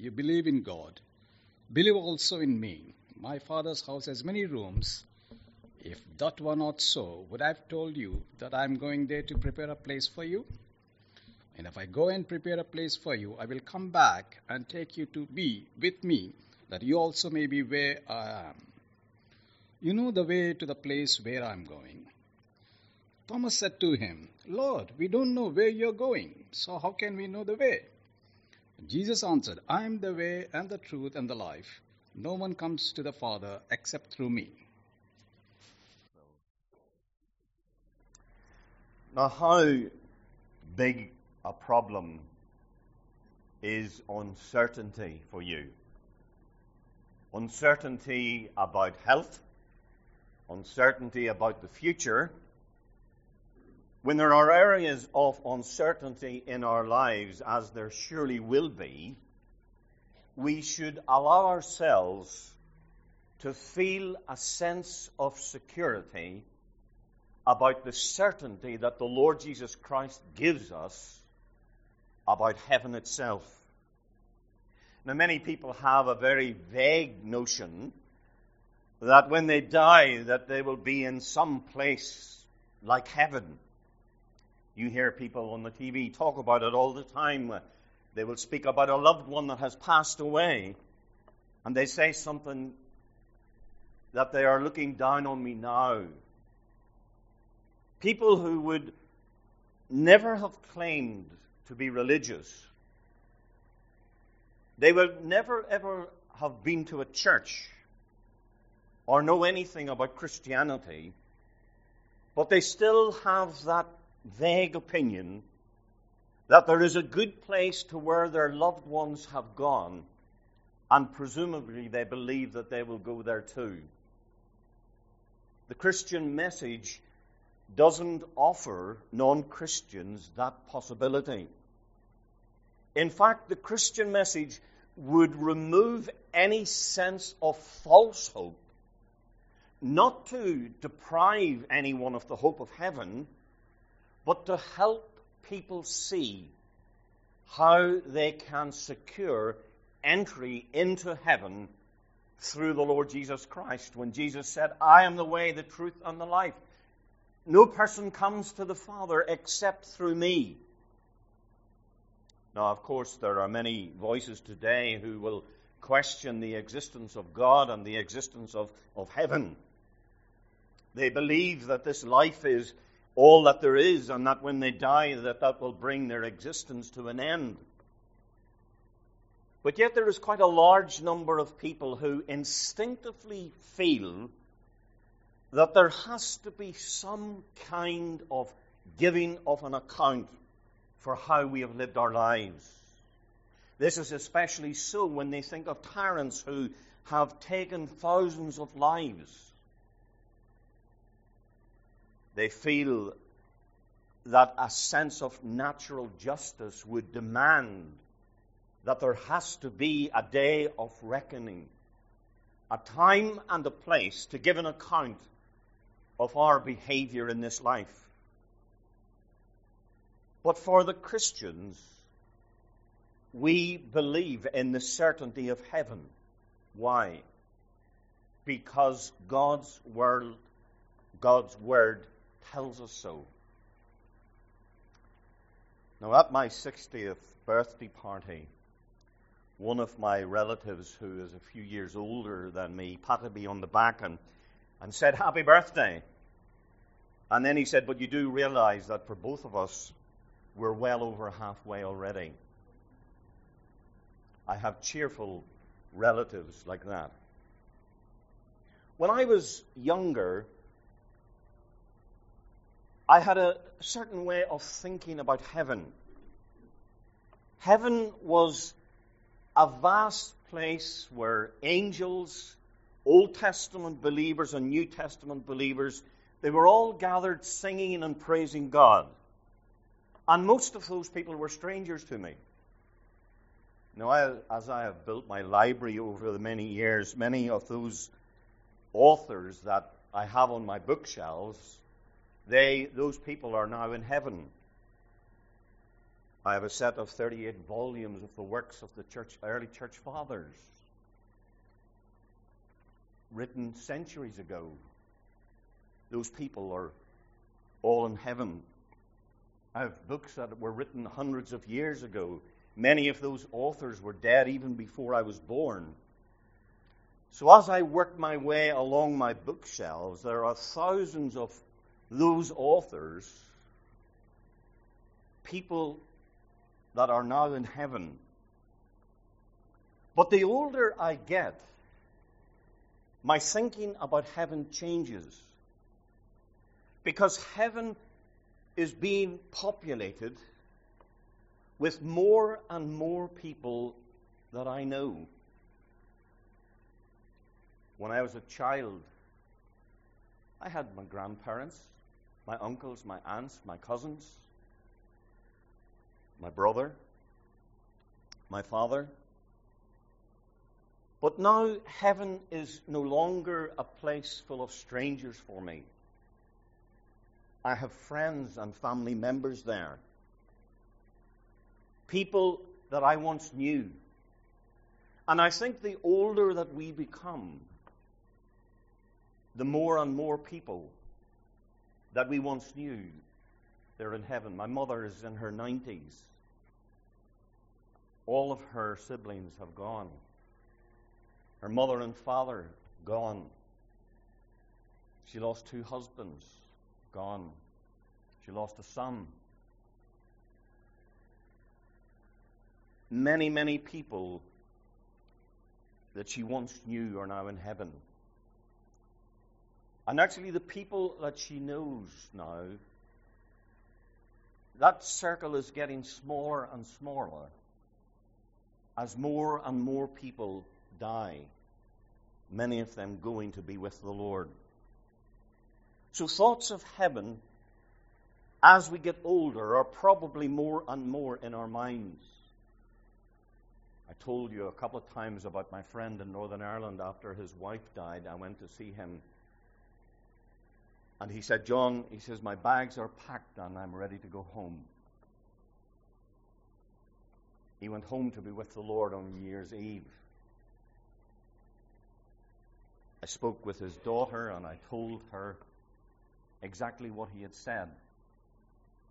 You believe in God. Believe also in me. My Father's house has many rooms. If that were not so, would I have told you that I am going there to prepare a place for you? And if I go and prepare a place for you, I will come back and take you to be with me, that you also may be where I am. You know the way to the place where I am going. Thomas said to him, Lord, we don't know where you're going, so how can we know the way? Jesus answered, I am the way and the truth and the life. No one comes to the Father except through me. Now, how big a problem is uncertainty for you? Uncertainty about health, uncertainty about the future. When there are areas of uncertainty in our lives, as there surely will be, we should allow ourselves to feel a sense of security about the certainty that the Lord Jesus Christ gives us about heaven itself. Now, many people have a very vague notion that when they die, that they will be in some place like heaven. You hear people on the TV talk about it all the time. They will speak about a loved one that has passed away, and they say something that they are looking down on me now. People who would never have claimed to be religious. They would never ever have been to a church or know anything about Christianity, but they still have that vague opinion that there is a good place to where their loved ones have gone, and presumably they believe that they will go there too. The Christian message doesn't offer non Christians that possibility. In fact, the Christian message would remove any sense of false hope, not to deprive anyone of the hope of heaven, but to help people see how they can secure entry into heaven through the Lord Jesus Christ. When Jesus said, I am the way, the truth, and the life. No person comes to the Father except through me. Now, of course, there are many voices today who will question the existence of God and the existence of, of heaven. They believe that this life is all that there is, and that when they die, that that will bring their existence to an end. But yet there is quite a large number of people who instinctively feel that there has to be some kind of giving of an account for how we have lived our lives. This is especially so when they think of tyrants who have taken thousands of lives they feel that a sense of natural justice would demand that there has to be a day of reckoning, a time and a place to give an account of our behavior in this life. But for the Christians, we believe in the certainty of heaven. Why? Because God's word, God's word tells us so. Now, at my 60th birthday party, one of my relatives, who is a few years older than me, patted me on the back and, and said, Happy birthday. And then he said, But you do realize that for both of us, we're well over halfway already. I have cheerful relatives like that. When I was younger, I had a certain way of thinking about heaven. Heaven was a vast place where angels, Old Testament believers and New Testament believers, they were all gathered singing and praising God. And most of those people were strangers to me. Now, I, as I have built my library over the many years, many of those authors that I have on my bookshelves they, those people are now in heaven. I have a set of 38 volumes of the works of the church, early church fathers, written centuries ago. Those people are all in heaven. I have books that were written hundreds of years ago. Many of those authors were dead even before I was born. So as I work my way along my bookshelves, there are thousands of those authors, people that are now in heaven. But the older I get, my thinking about heaven changes. Because heaven is being populated with more and more people that I know. When I was a child, I had my grandparents, my uncles, my aunts, my cousins, my brother, my father. But now heaven is no longer a place full of strangers for me. I have friends and family members there. People that I once knew. And I think the older that we become, the more and more people that we once knew they're in heaven. My mother is in her 90s. All of her siblings have gone. Her mother and father gone. She lost two husbands, gone. She lost a son. Many, many people that she once knew are now in heaven. And actually, the people that she knows now, that circle is getting smaller and smaller as more and more people die, many of them going to be with the Lord. So, thoughts of heaven as we get older are probably more and more in our minds. I told you a couple of times about my friend in Northern Ireland after his wife died. I went to see him and he said, John, he says, my bags are packed and I'm ready to go home. He went home to be with the Lord on New Year's Eve. I spoke with his daughter and I told her exactly what he had said.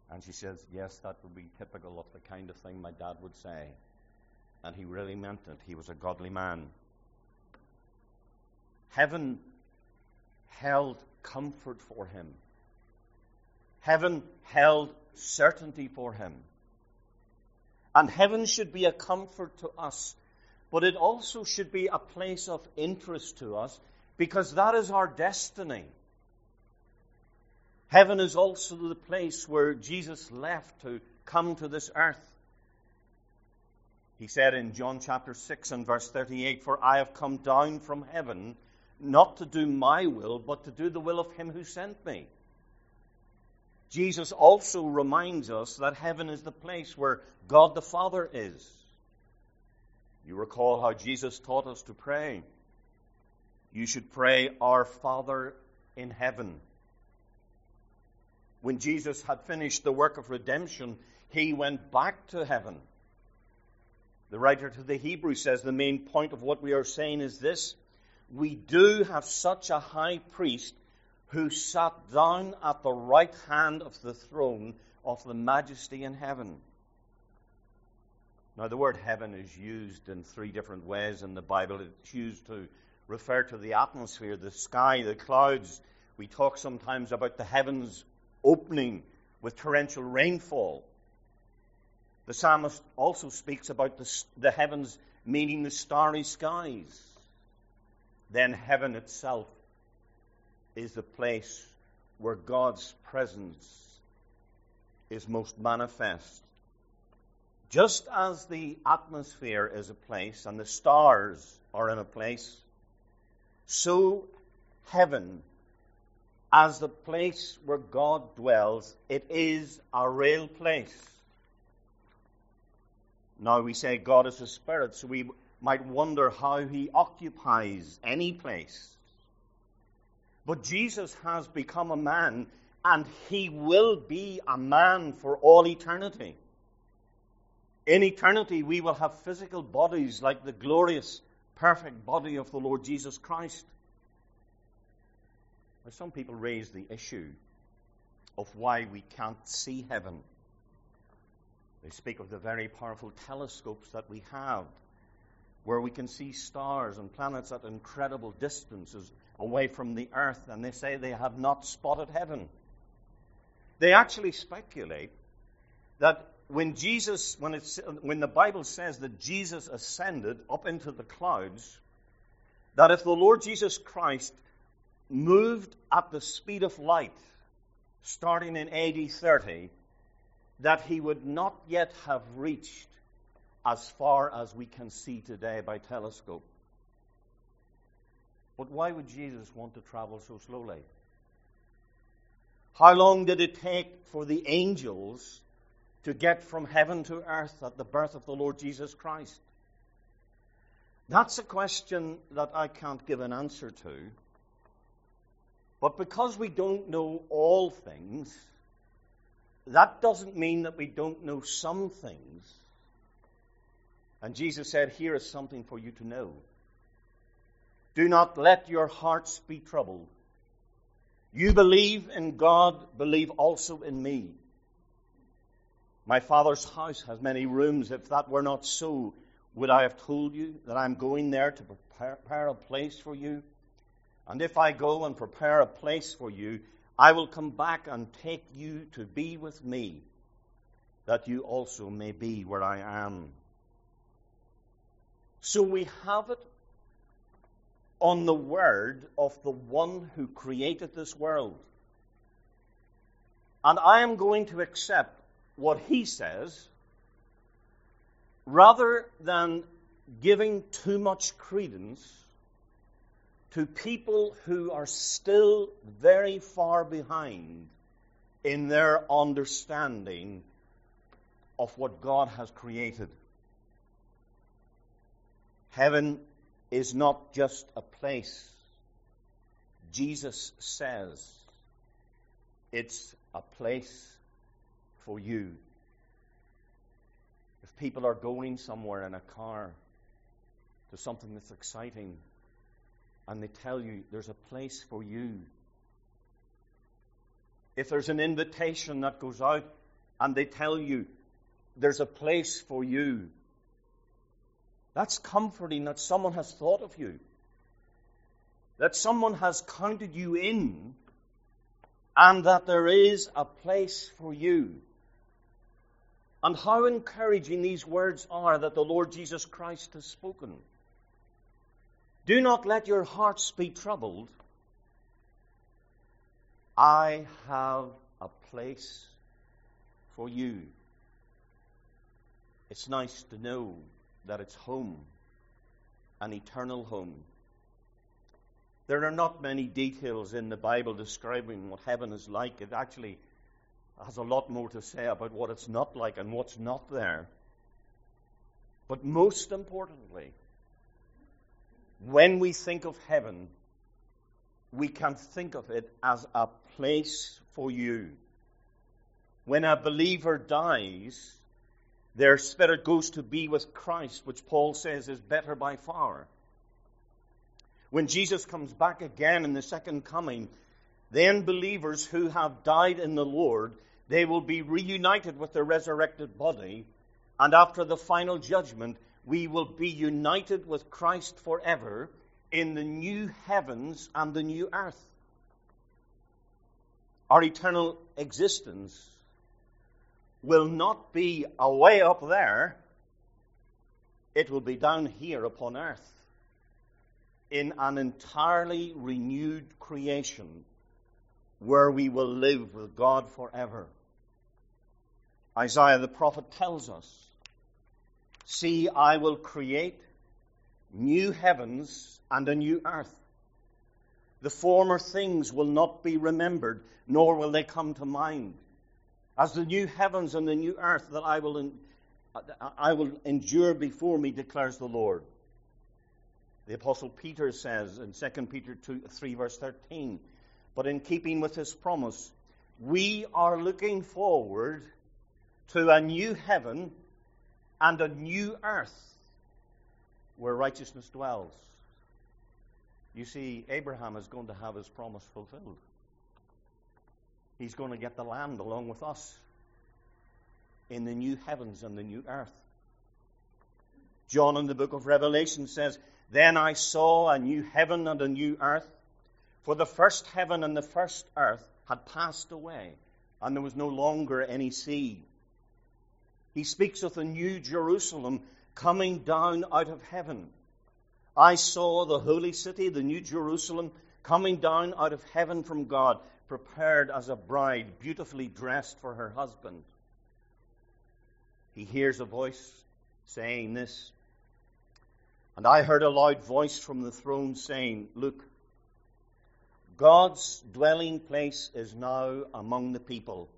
And she says, Yes, that would be typical of the kind of thing my dad would say. And he really meant it. He was a godly man. Heaven held comfort for him. Heaven held certainty for him. And heaven should be a comfort to us, but it also should be a place of interest to us because that is our destiny. Heaven is also the place where Jesus left to come to this earth. He said in John chapter 6 and verse 38 For I have come down from heaven not to do my will, but to do the will of him who sent me. Jesus also reminds us that heaven is the place where God the Father is. You recall how Jesus taught us to pray. You should pray, Our Father in heaven. When Jesus had finished the work of redemption, he went back to heaven. The writer to the Hebrews says the main point of what we are saying is this we do have such a high priest who sat down at the right hand of the throne of the majesty in heaven. Now, the word heaven is used in three different ways in the Bible. It's used to refer to the atmosphere, the sky, the clouds. We talk sometimes about the heavens opening with torrential rainfall. The psalmist also speaks about the, the heavens meaning the starry skies then heaven itself is the place where God's presence is most manifest. Just as the atmosphere is a place and the stars are in a place, so heaven, as the place where God dwells, it is a real place. Now we say God is a spirit, so we might wonder how he occupies any place. But Jesus has become a man, and he will be a man for all eternity. In eternity, we will have physical bodies like the glorious, perfect body of the Lord Jesus Christ. Now, some people raise the issue of why we can't see heaven. They speak of the very powerful telescopes that we have, where we can see stars and planets at incredible distances away from the earth, and they say they have not spotted heaven. They actually speculate that when Jesus, when, it's, when the Bible says that Jesus ascended up into the clouds, that if the Lord Jesus Christ moved at the speed of light, starting in AD 30, that he would not yet have reached as far as we can see today by telescope. But why would Jesus want to travel so slowly? How long did it take for the angels to get from heaven to earth at the birth of the Lord Jesus Christ? That's a question that I can't give an answer to. But because we don't know all things, that doesn't mean that we don't know some things. And Jesus said, Here is something for you to know. Do not let your hearts be troubled. You believe in God, believe also in me. My Father's house has many rooms. If that were not so, would I have told you that I'm going there to prepare a place for you? And if I go and prepare a place for you, I will come back and take you to be with me, that you also may be where I am. So we have it on the word of the one who created this world. And I am going to accept what he says rather than giving too much credence to people who are still very far behind in their understanding of what God has created. Heaven is not just a place. Jesus says it's a place for you. If people are going somewhere in a car to something that's exciting, and they tell you there's a place for you. If there's an invitation that goes out and they tell you there's a place for you, that's comforting that someone has thought of you, that someone has counted you in, and that there is a place for you. And how encouraging these words are that the Lord Jesus Christ has spoken. Do not let your hearts be troubled. I have a place for you. It's nice to know that it's home, an eternal home. There are not many details in the Bible describing what heaven is like. It actually has a lot more to say about what it's not like and what's not there. But most importantly, when we think of heaven, we can think of it as a place for you. When a believer dies, their spirit goes to be with Christ, which Paul says is better by far. When Jesus comes back again in the second coming, then believers who have died in the Lord, they will be reunited with their resurrected body, and after the final judgment, we will be united with Christ forever in the new heavens and the new earth. Our eternal existence will not be away up there, it will be down here upon earth in an entirely renewed creation where we will live with God forever. Isaiah the prophet tells us See, I will create new heavens and a new earth. The former things will not be remembered, nor will they come to mind. As the new heavens and the new earth that I will, I will endure before me, declares the Lord. The Apostle Peter says in 2 Peter 2, 3, verse 13, but in keeping with his promise, we are looking forward to a new heaven and a new earth where righteousness dwells. You see, Abraham is going to have his promise fulfilled. He's going to get the land along with us in the new heavens and the new earth. John in the book of Revelation says, Then I saw a new heaven and a new earth, for the first heaven and the first earth had passed away, and there was no longer any sea. He speaks of the new Jerusalem coming down out of heaven. I saw the holy city, the new Jerusalem, coming down out of heaven from God, prepared as a bride, beautifully dressed for her husband. He hears a voice saying this and I heard a loud voice from the throne saying, Look, God's dwelling place is now among the people,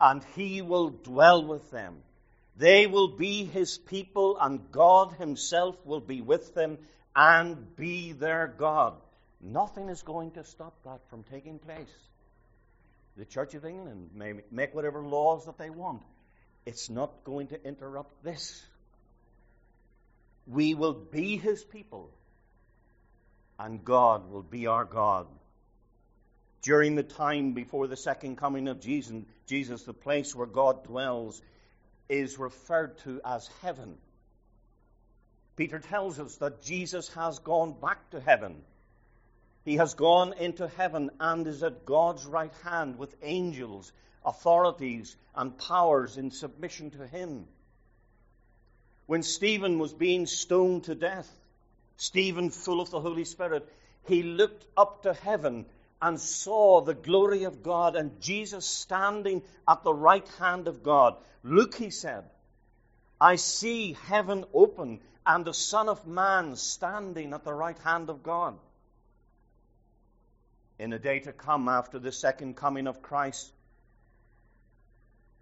and he will dwell with them. They will be his people, and God himself will be with them and be their God. Nothing is going to stop that from taking place. The Church of England may make whatever laws that they want. It's not going to interrupt this. We will be his people, and God will be our God. During the time before the second coming of Jesus, Jesus, the place where God dwells, is referred to as heaven. Peter tells us that Jesus has gone back to heaven. He has gone into heaven and is at God's right hand with angels, authorities, and powers in submission to him. When Stephen was being stoned to death, Stephen, full of the Holy Spirit, he looked up to heaven and saw the glory of God and Jesus standing at the right hand of God. Look, he said, I see heaven open and the Son of Man standing at the right hand of God. In a day to come, after the second coming of Christ,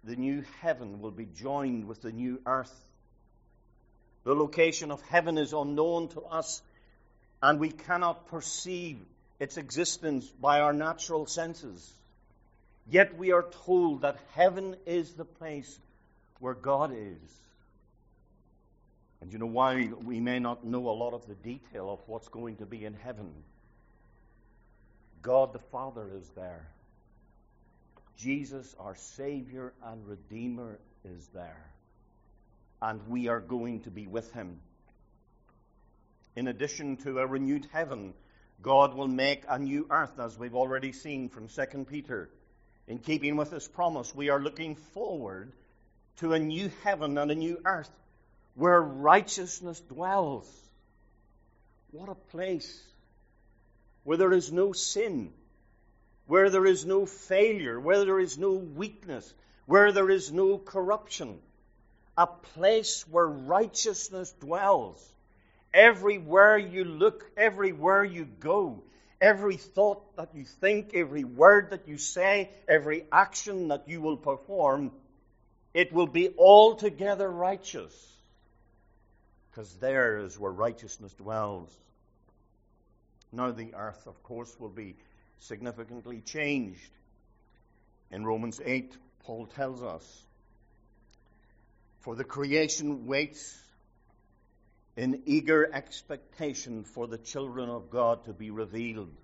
the new heaven will be joined with the new earth. The location of heaven is unknown to us, and we cannot perceive its existence by our natural senses. Yet we are told that heaven is the place where God is. And you know why we may not know a lot of the detail of what's going to be in heaven? God the Father is there. Jesus, our Savior and Redeemer, is there and we are going to be with him. In addition to a renewed heaven, God will make a new earth, as we've already seen from 2 Peter. In keeping with his promise, we are looking forward to a new heaven and a new earth where righteousness dwells. What a place where there is no sin, where there is no failure, where there is no weakness, where there is no corruption a place where righteousness dwells. Everywhere you look, everywhere you go, every thought that you think, every word that you say, every action that you will perform, it will be altogether righteous. Because there is where righteousness dwells. Now, the earth, of course, will be significantly changed. In Romans 8, Paul tells us for the creation waits in eager expectation for the children of God to be revealed.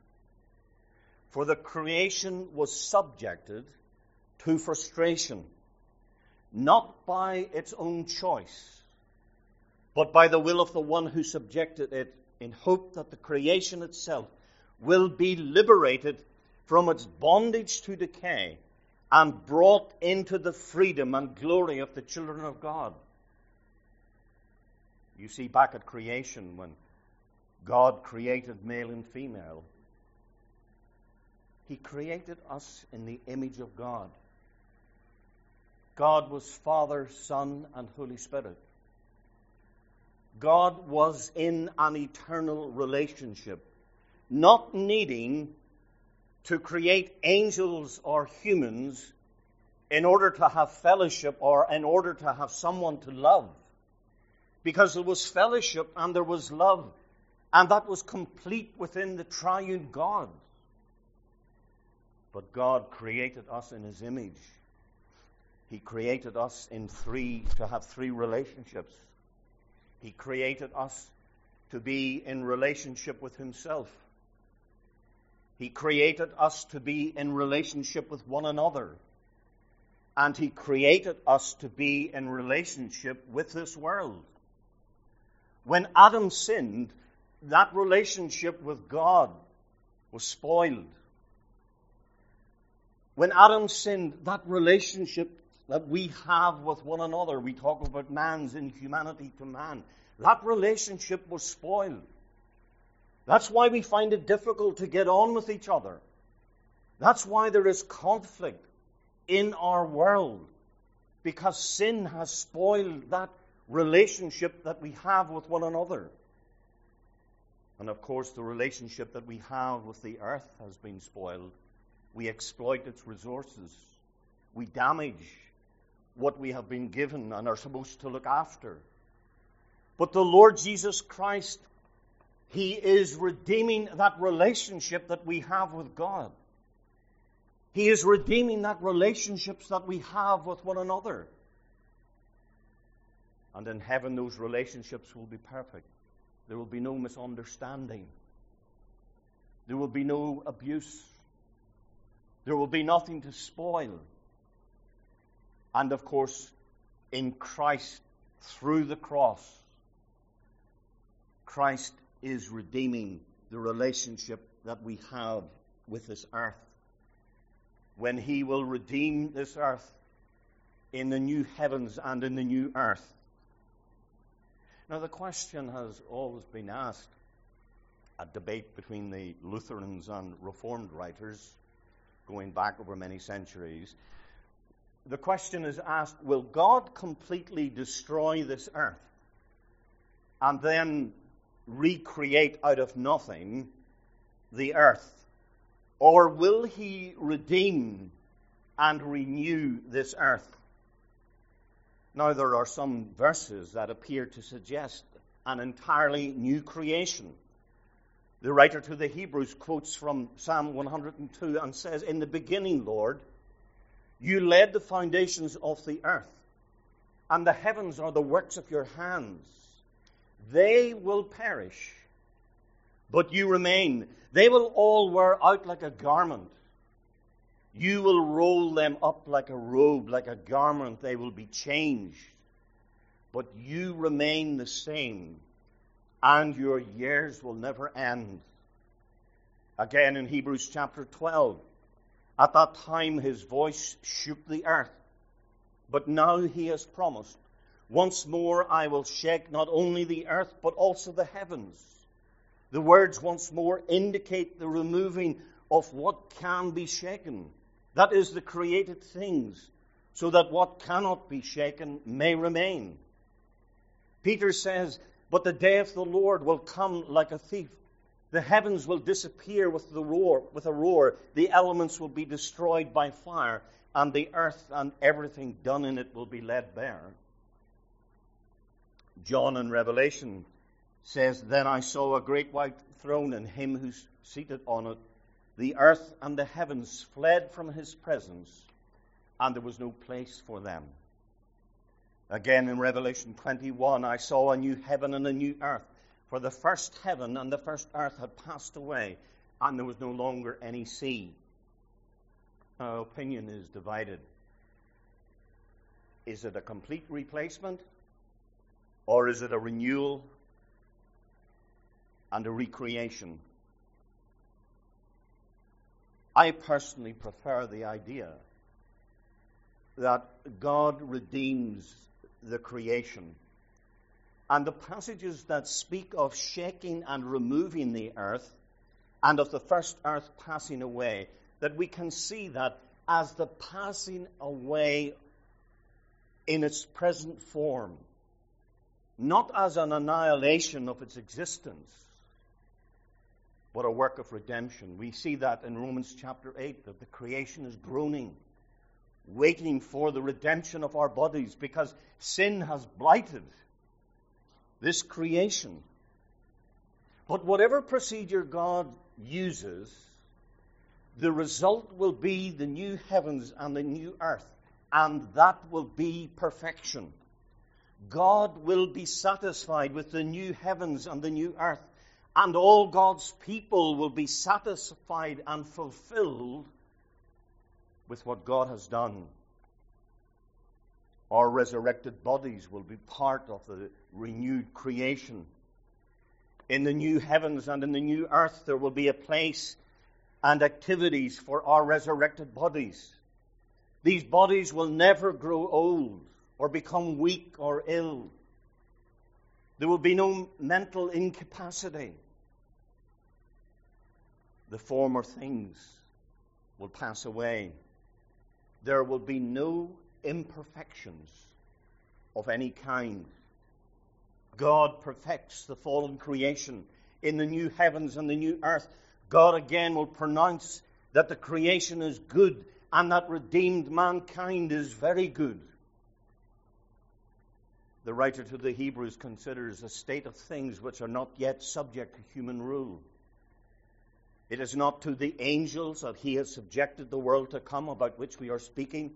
For the creation was subjected to frustration, not by its own choice, but by the will of the one who subjected it, in hope that the creation itself will be liberated from its bondage to decay and brought into the freedom and glory of the children of God. You see, back at creation, when God created male and female, He created us in the image of God. God was Father, Son, and Holy Spirit. God was in an eternal relationship, not needing to create angels or humans in order to have fellowship or in order to have someone to love. Because there was fellowship and there was love, and that was complete within the triune God. But God created us in His image. He created us in three, to have three relationships. He created us to be in relationship with Himself. He created us to be in relationship with one another. And He created us to be in relationship with this world. When Adam sinned, that relationship with God was spoiled. When Adam sinned, that relationship that we have with one another, we talk about man's inhumanity to man, that relationship was spoiled. That's why we find it difficult to get on with each other. That's why there is conflict in our world. Because sin has spoiled that relationship that we have with one another. And of course, the relationship that we have with the earth has been spoiled. We exploit its resources. We damage what we have been given and are supposed to look after. But the Lord Jesus Christ, He is redeeming that relationship that we have with God. He is redeeming that relationships that we have with one another. And in heaven, those relationships will be perfect. There will be no misunderstanding. There will be no abuse. There will be nothing to spoil. And of course, in Christ, through the cross, Christ is redeeming the relationship that we have with this earth. When He will redeem this earth in the new heavens and in the new earth. Now, the question has always been asked a debate between the Lutherans and Reformed writers going back over many centuries. The question is asked Will God completely destroy this earth and then recreate out of nothing the earth? Or will he redeem and renew this earth? Now, there are some verses that appear to suggest an entirely new creation. The writer to the Hebrews quotes from Psalm 102 and says, In the beginning, Lord, you laid the foundations of the earth, and the heavens are the works of your hands. They will perish, but you remain. They will all wear out like a garment you will roll them up like a robe, like a garment. They will be changed. But you remain the same, and your years will never end. Again in Hebrews chapter 12, at that time his voice shook the earth. But now he has promised, once more I will shake not only the earth, but also the heavens. The words once more indicate the removing of what can be shaken. That is the created things, so that what cannot be shaken may remain. Peter says, But the day of the Lord will come like a thief. The heavens will disappear with the roar, with a roar. The elements will be destroyed by fire, and the earth and everything done in it will be laid bare. John in Revelation says, Then I saw a great white throne and him who's seated on it the earth and the heavens fled from his presence, and there was no place for them. Again in Revelation 21, I saw a new heaven and a new earth, for the first heaven and the first earth had passed away, and there was no longer any sea. Our opinion is divided. Is it a complete replacement, or is it a renewal and a recreation? I personally prefer the idea that God redeems the creation. And the passages that speak of shaking and removing the earth and of the first earth passing away, that we can see that as the passing away in its present form, not as an annihilation of its existence, but a work of redemption. We see that in Romans chapter 8, that the creation is groaning, waiting for the redemption of our bodies because sin has blighted this creation. But whatever procedure God uses, the result will be the new heavens and the new earth and that will be perfection. God will be satisfied with the new heavens and the new earth, and all God's people will be satisfied and fulfilled with what God has done. Our resurrected bodies will be part of the renewed creation. In the new heavens and in the new earth, there will be a place and activities for our resurrected bodies. These bodies will never grow old or become weak or ill. There will be no mental incapacity. The former things will pass away. There will be no imperfections of any kind. God perfects the fallen creation in the new heavens and the new earth. God again will pronounce that the creation is good and that redeemed mankind is very good. The writer to the Hebrews considers a state of things which are not yet subject to human rule. It is not to the angels that he has subjected the world to come about which we are speaking,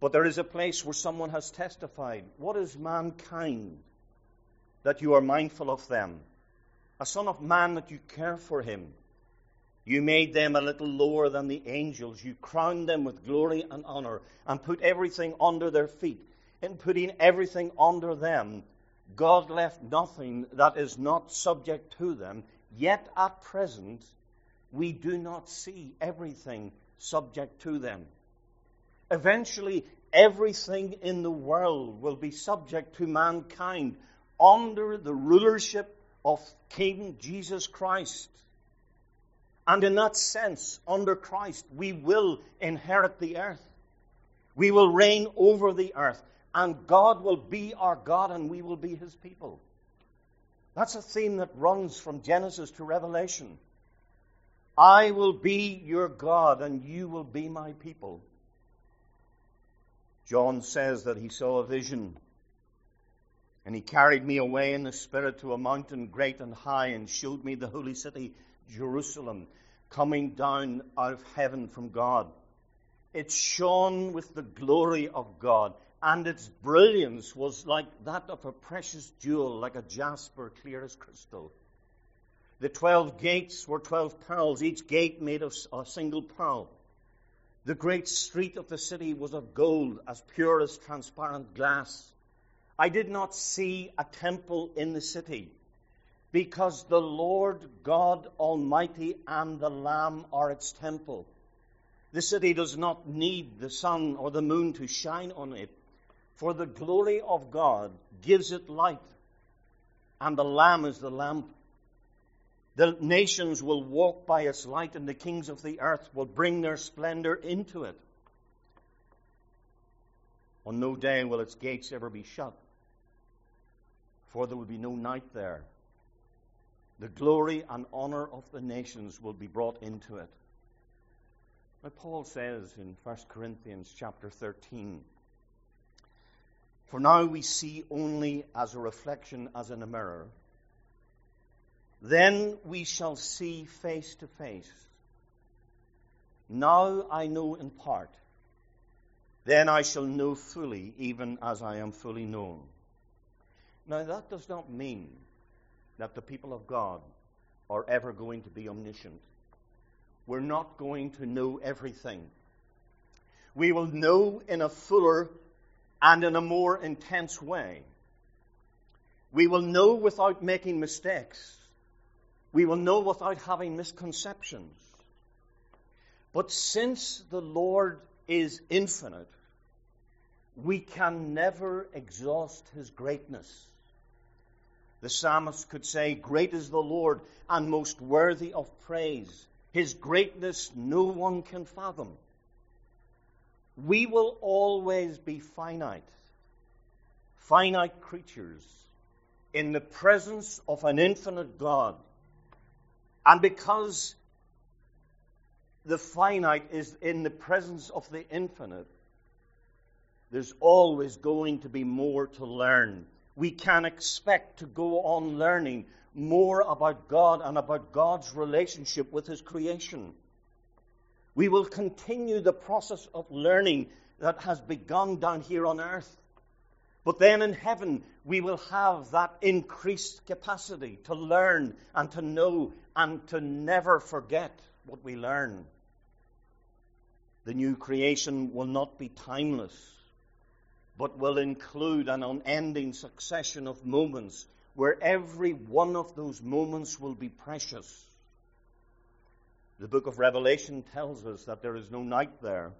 but there is a place where someone has testified. What is mankind that you are mindful of them? A son of man that you care for him. You made them a little lower than the angels. You crowned them with glory and honor and put everything under their feet. In putting everything under them, God left nothing that is not subject to them. Yet at present, we do not see everything subject to them. Eventually, everything in the world will be subject to mankind under the rulership of King Jesus Christ. And in that sense, under Christ, we will inherit the earth. We will reign over the earth. And God will be our God and we will be his people. That's a theme that runs from Genesis to Revelation. I will be your God and you will be my people. John says that he saw a vision and he carried me away in the Spirit to a mountain great and high and showed me the holy city, Jerusalem, coming down out of heaven from God. It shone with the glory of God, and its brilliance was like that of a precious jewel, like a jasper, clear as crystal. The twelve gates were twelve pearls, each gate made of a single pearl. The great street of the city was of gold, as pure as transparent glass. I did not see a temple in the city because the Lord God Almighty and the Lamb are its temple. The city does not need the sun or the moon to shine on it, for the glory of God gives it light, and the Lamb is the lamp. The nations will walk by its light, and the kings of the earth will bring their splendor into it. On no day will its gates ever be shut for there will be no night there. The glory and honor of the nations will be brought into it. Now, Paul says in 1 Corinthians chapter 13, For now we see only as a reflection, as in a mirror. Then we shall see face to face. Now I know in part. Then I shall know fully, even as I am fully known. Now, that does not mean that the people of God are ever going to be omniscient. We're not going to know everything. We will know in a fuller and in a more intense way. We will know without making mistakes. We will know without having misconceptions. But since the Lord is infinite, we can never exhaust his greatness. The psalmist could say, Great is the Lord and most worthy of praise. His greatness no one can fathom. We will always be finite, finite creatures in the presence of an infinite God. And because the finite is in the presence of the infinite, there's always going to be more to learn we can expect to go on learning more about God and about God's relationship with His creation. We will continue the process of learning that has begun down here on earth. But then in heaven, we will have that increased capacity to learn and to know and to never forget what we learn. The new creation will not be timeless, but will include an unending succession of moments where every one of those moments will be precious. The book of Revelation tells us that there is no night there,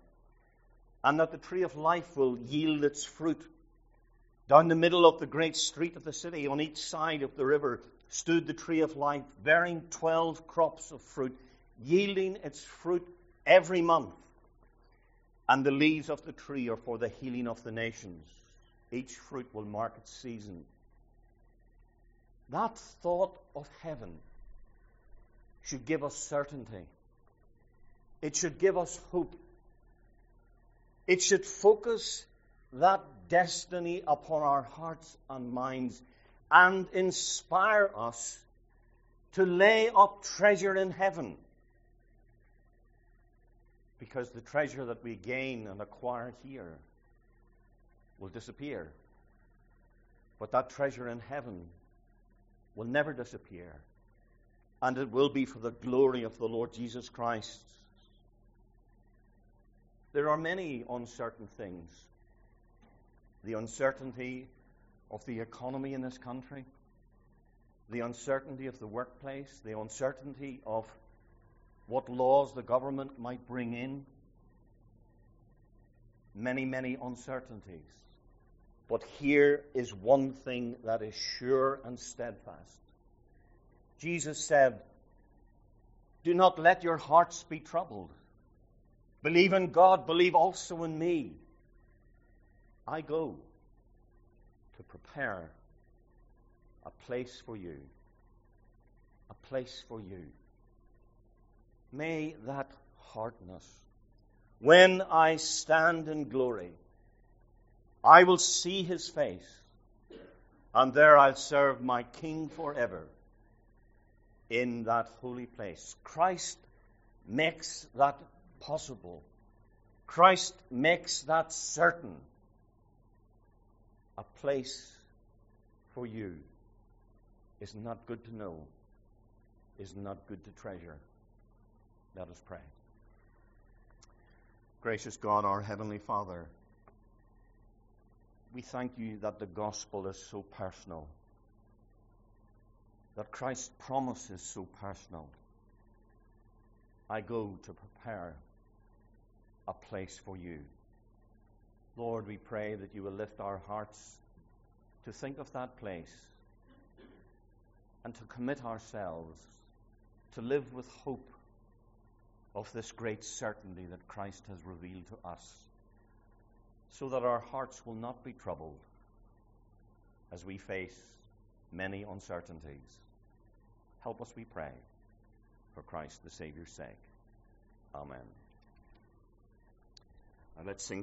and that the tree of life will yield its fruit. Down the middle of the great street of the city, on each side of the river, stood the tree of life, bearing twelve crops of fruit, yielding its fruit every month. And the leaves of the tree are for the healing of the nations. Each fruit will mark its season. That thought of heaven should give us certainty. It should give us hope. It should focus that destiny upon our hearts and minds and inspire us to lay up treasure in heaven. Because the treasure that we gain and acquire here will disappear. But that treasure in heaven will never disappear. And it will be for the glory of the Lord Jesus Christ. There are many uncertain things. The uncertainty of the economy in this country, the uncertainty of the workplace, the uncertainty of what laws the government might bring in. Many, many uncertainties. But here is one thing that is sure and steadfast. Jesus said, Do not let your hearts be troubled. Believe in God, believe also in me. I go to prepare a place for you. A place for you. May that us. When I stand in glory, I will see his face, and there I'll serve my King forever in that holy place. Christ makes that possible. Christ makes that certain. A place for you is not good to know, is not good to treasure. Let us pray. Gracious God, our Heavenly Father, we thank you that the gospel is so personal, that Christ's promise is so personal. I go to prepare a place for you. Lord, we pray that you will lift our hearts to think of that place and to commit ourselves to live with hope of this great certainty that Christ has revealed to us, so that our hearts will not be troubled as we face many uncertainties. Help us, we pray, for Christ the Saviour's sake. Amen. And let's sing